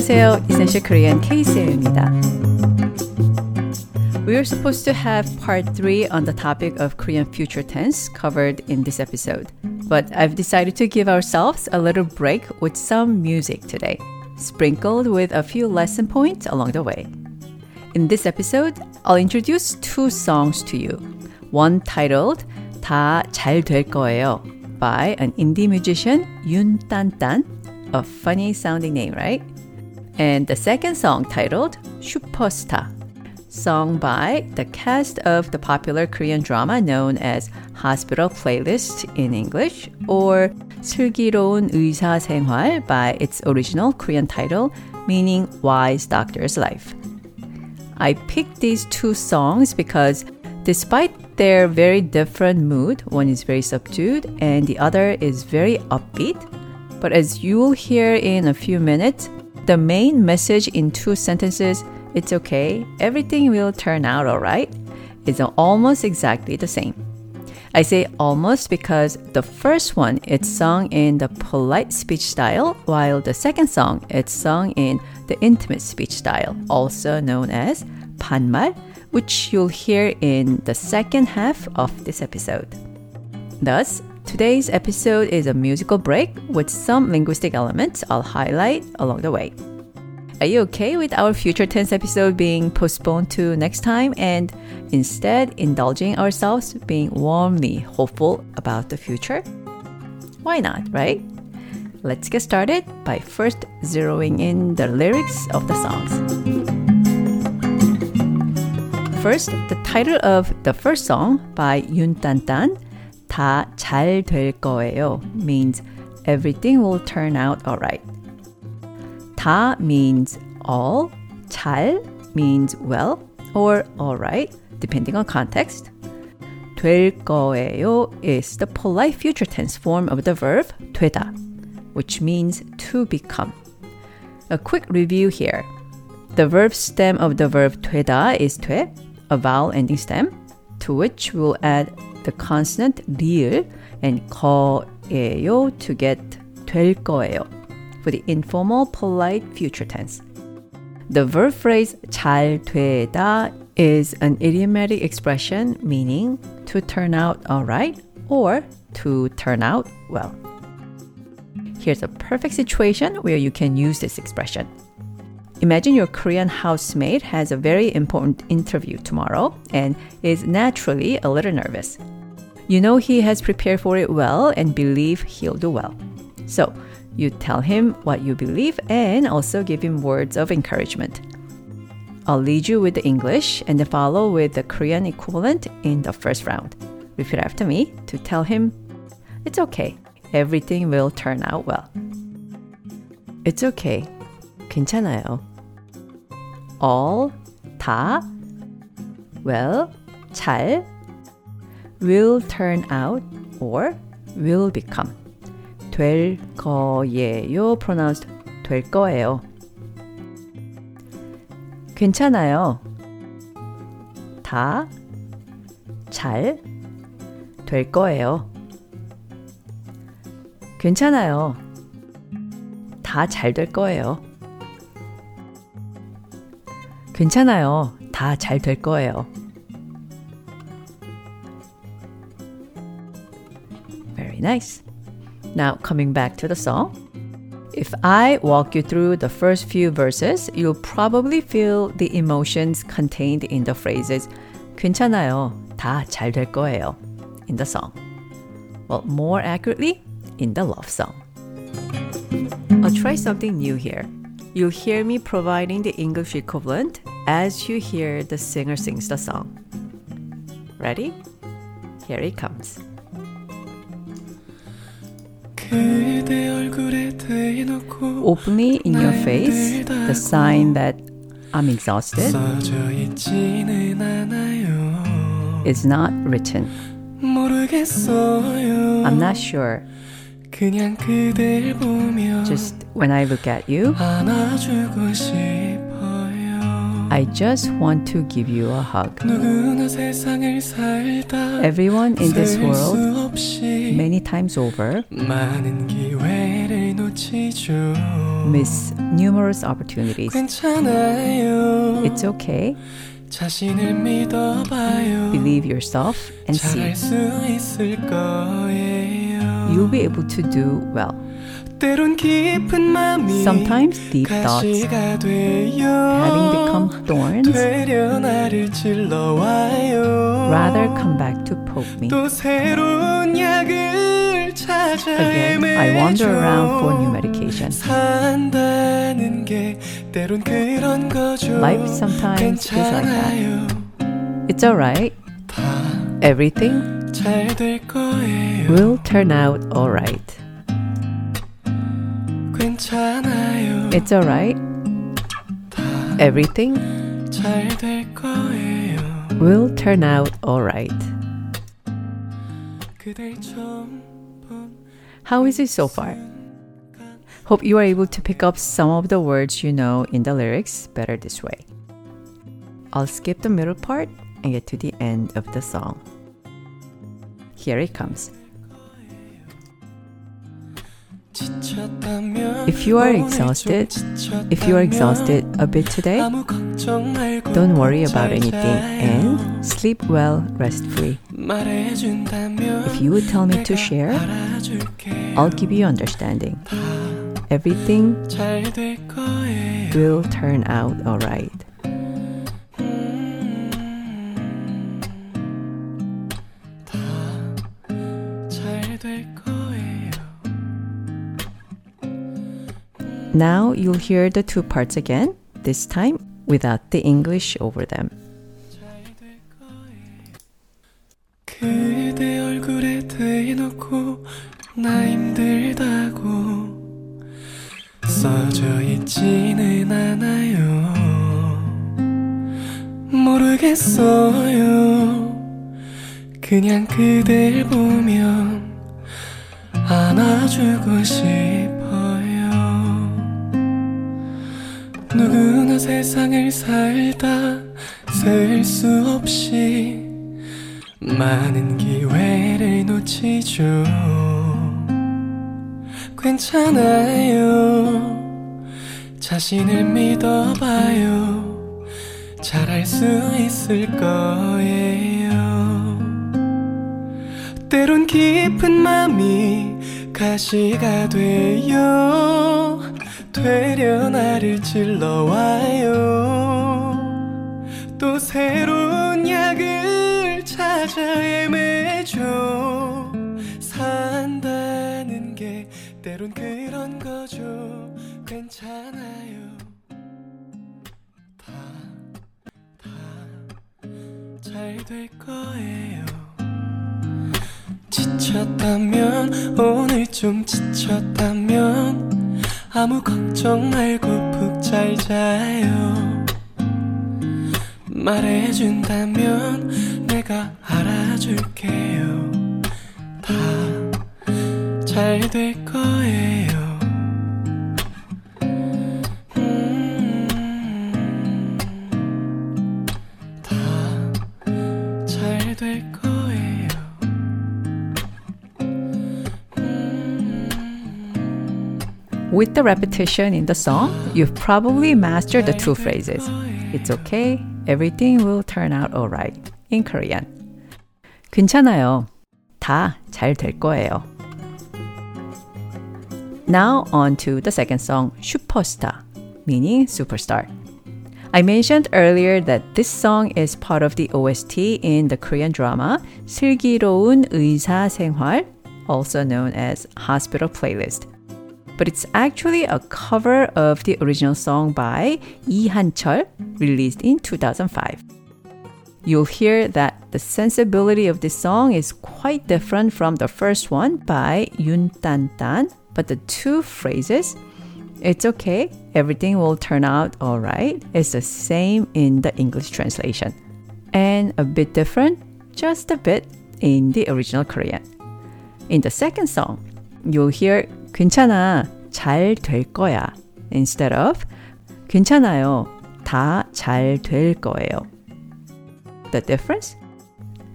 안녕하세요. Essential Korean K-세입니다. We were supposed to have part 3 on the topic of Korean future tense covered in this episode. But I've decided to give ourselves a little break with some music today, sprinkled with a few lesson points along the way. In this episode, I'll introduce two songs to you. One titled 다 잘 될 거예요 by an indie musician Yun Tan Tan, a funny sounding name, right? And the second song titled Superstar, sung by the cast of the popular Korean drama known as Hospital Playlist in English or 슬기로운 의사 생활 by its original Korean title meaning Wise Doctor's Life. I picked these two songs because despite their very different mood. One is very subdued and the other is very upbeat. But as you will hear in a few minutes, the main message in two sentences, it's okay, everything will turn out alright, is almost exactly the same. I say almost because the first one it's sung in the polite speech style, while the second song it's sung in the intimate speech style, also known as 반말 which you'll hear in the second half of this episode. Thus, today's episode is a musical break with some linguistic elements I'll highlight along the way. Are you okay with our future tense episode being postponed to next time and instead indulging ourselves being warmly hopeful about the future? Why not, right? Let's get started by first zeroing in the lyrics of the songs. First, the title of the first song by Yun Tan Tan, 다 잘 될 거예요, means everything will turn out alright. 다 means all, 잘 means well or alright, depending on context. 될 거예요 is the polite future tense form of the verb 되다, which means to become. A quick review here. The verb stem of the verb 되다 is 돼, a vowel ending stem, to which we'll add the consonant 리을 and 거예요 to get 될 거예요 for the informal polite future tense. The verb phrase 잘 되다 is an idiomatic expression meaning to turn out alright or to turn out well. Here's a perfect situation where you can use this expression. Imagine your Korean housemate has a very important interview tomorrow and is naturally a little nervous. You know he has prepared for it well and believe he'll do well. So, you tell him what you believe and also give him words of encouragement. I'll lead you with the English and follow with the Korean equivalent in the first round. Repeat after me to tell him, It's okay. Everything will turn out well. It's okay. 괜찮아요. all, 다, well, 잘, will turn out, or will become. 될 거예요 pronounced 될 거예요. 괜찮아요. 다, 잘, 될 거예요. 괜찮아요. 다 잘 될 거예요. 괜찮아요. 다 잘 될 거예요. Very nice. Now, coming back to the song. If I walk you through the first few verses, you'll probably feel the emotions contained in the phrases 괜찮아요. 다 잘 될 거예요. in the song. Well, more accurately, in the love song. I'll try something new here. You'll hear me providing the English equivalent as you hear the singer sings the song. Ready? Here it comes. Openly in your face, the sign that I'm exhausted is not written. I'm not sure. Just when I look at you, I just want to give you a hug. Everyone in this world, many times over, miss numerous opportunities. It's okay. Believe yourself and see. 잘할 수 있을 거예요 You'll be able to do well. 때론 깊은 맘이 Sometimes deep thoughts 가시가 돼요 having become thorns 되려 나를 찔러와요 rather come back to poke me. 또 새로운 약을 찾아 Again, I wander around for new medication. 산다는 게 때론 그런 거죠 Life sometimes is like that. 괜찮아요 It's alright. 다 Everything 잘 될 거예요 will turn out alright. It's alright. Everything will turn out alright. How is it so far? Hope you are able to pick up some of the words you know in the lyrics better this way. I'll skip the middle part and get to the end of the song. Here it comes. If you are exhausted, if you are exhausted a bit today, don't worry about anything and sleep well, rest free. If you would tell me to share, I'll give you understanding. Everything will turn out alright. Now you'll hear the two parts again, this time without the English over them. 그대 얼굴에 대놓고 나 힘들다고 써져 있지는 않아요. 모르겠어요. 그냥 그댈 보면 안아주고 싶 누구나 세상을 살다 셀 수 없이 많은 기회를 놓치죠. 괜찮아요. 자신을 믿어봐요. 잘할 수 있을 거예요. 때론 깊은 맘이 가시가 돼요. 되려 나를 찔러와요. 또 새로운 약을 찾아 헤매죠. 산다는 게 때론 그런 거죠. 괜찮아요. 다, 다 잘 될 거예요. 지쳤다면 오늘 좀 지쳤다면 아무 걱정 말고 푹 잘 자요. 말해준다면 내가 알아줄게요. 다 잘 될 거예요. 음, 다잘 될 거예요 With the repetition in the song, you've probably mastered the two phrases. It's okay, everything will turn out alright in Korean. 괜찮아요. 다 잘 될 거예요. Now on to the second song, Superstar, meaning superstar. I mentioned earlier that this song is part of the OST in the Korean drama 슬기로운 의사 생활, also known as Hospital Playlist. but it's actually a cover of the original song by Lee Han-chul, released in 2005. You'll hear that the sensibility of this song is quite different from the first one by Yun Tan-tan, but the two phrases, it's okay, everything will turn out alright, is the same in the English translation. And a bit different, just a bit, in the original Korean. In the second song, you'll hear 괜찮아, 잘 될 거야 instead of 괜찮아요, 다 잘 될 거예요. The difference?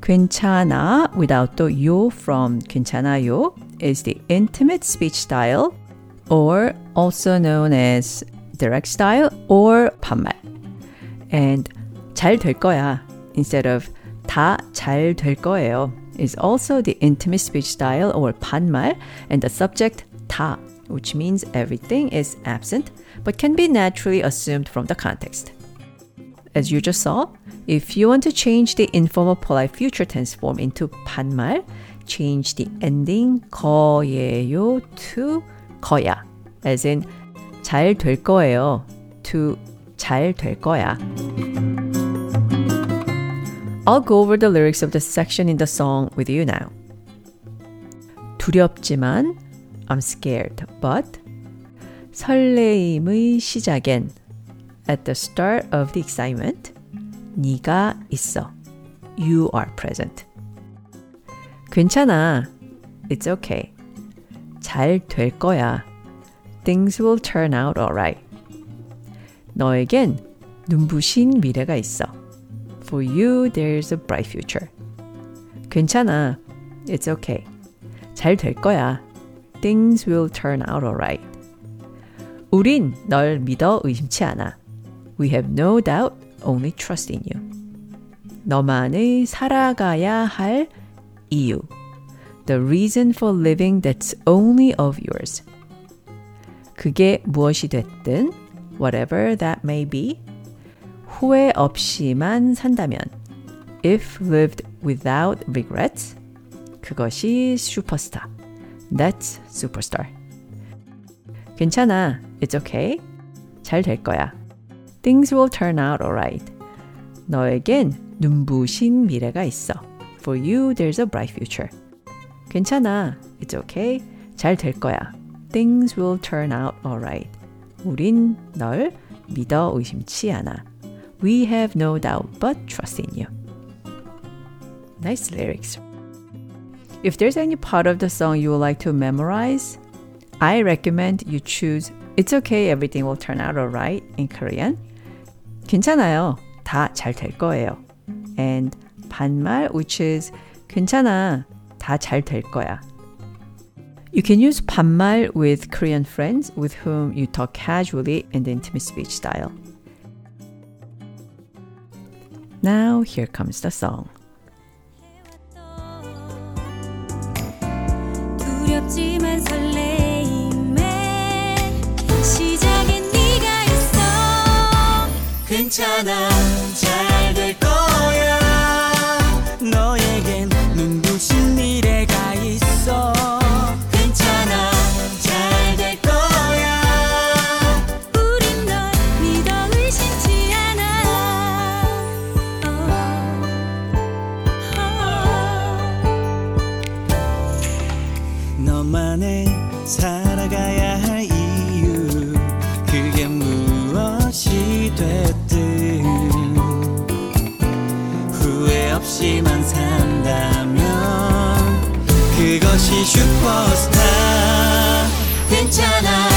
괜찮아 without the yo from 괜찮아요 is the intimate speech style or also known as direct style or 반말. And 잘 될 거야 instead of 다 잘 될 거예요 is also the intimate speech style or 반말 and the subject 다 which means everything is absent but can be naturally assumed from the context. As you just saw, if you want to change the informal polite future tense form into 반말, change the ending 거예요 to 거야, as in 잘 될 거예요 to 잘 될 거야. I'll go over the lyrics of the section in the song with you now. 두렵지만 I'm scared, but 설레임의 시작엔 at the start of the excitement 네가 있어. You are present. 괜찮아. It's okay. 잘 될 거야. Things will turn out alright. 너에겐 눈부신 미래가 있어. For you, there's a bright future. 괜찮아. It's okay. 잘 될 거야. Things will turn out alright. 우린 널 믿어 의심치 않아. We have no doubt, only trust in you. 너만의 살아가야 할 이유. The reason for living that's only of yours. 그게 무엇이 됐든, whatever that may be, 후회 없이만 산다면, if lived without regrets, 그것이 슈퍼스타. That's superstar. 괜찮아. It's okay. 잘 될 거야. Things will turn out alright. 너에겐 눈부신 미래가 있어. For you, there's a bright future. 괜찮아. It's okay. 잘 될 거야. Things will turn out alright. 우린 널 믿어 의심치 않아. We have no doubt but trust in you. Nice lyrics. If there's any part of the song you would like to memorize, I recommend you choose It's okay, everything will turn out alright in Korean. 괜찮아요. 다 잘 될 거예요. And 반말, which is 괜찮아. 다 잘 될 거야. You can use 반말 with Korean friends with whom you talk casually in the intimate speech style. Now, here comes the song. 괜찮아 없이만 산다면 그것이 슈퍼스타. 괜찮아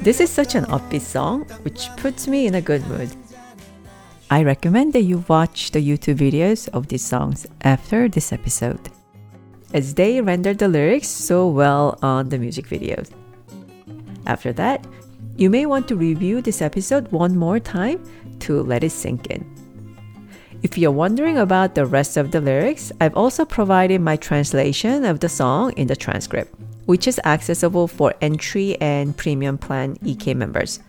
This is such an upbeat song, which puts me in a good mood. I recommend that you watch the YouTube videos of these songs after this episode, as they render the lyrics so well on the music videos. After that, you may want to review this episode one more time to let it sink in. If you're wondering about the rest of the lyrics, I've also provided my translation of the song in the transcript, which is accessible for entry and premium plan EK members.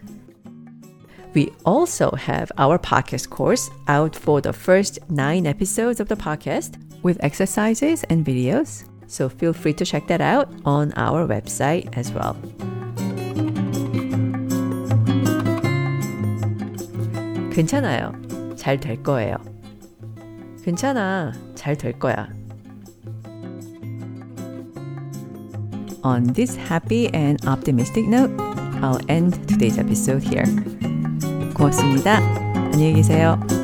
We also have our podcast course out for the first nine episodes of the podcast with exercises and videos. So feel free to check that out on our website as well. 괜찮아요. 잘 될 거예요. 괜찮아. 잘 될 거야. On this happy and optimistic note, I'll end today's episode here. 고맙습니다. 안녕히 계세요.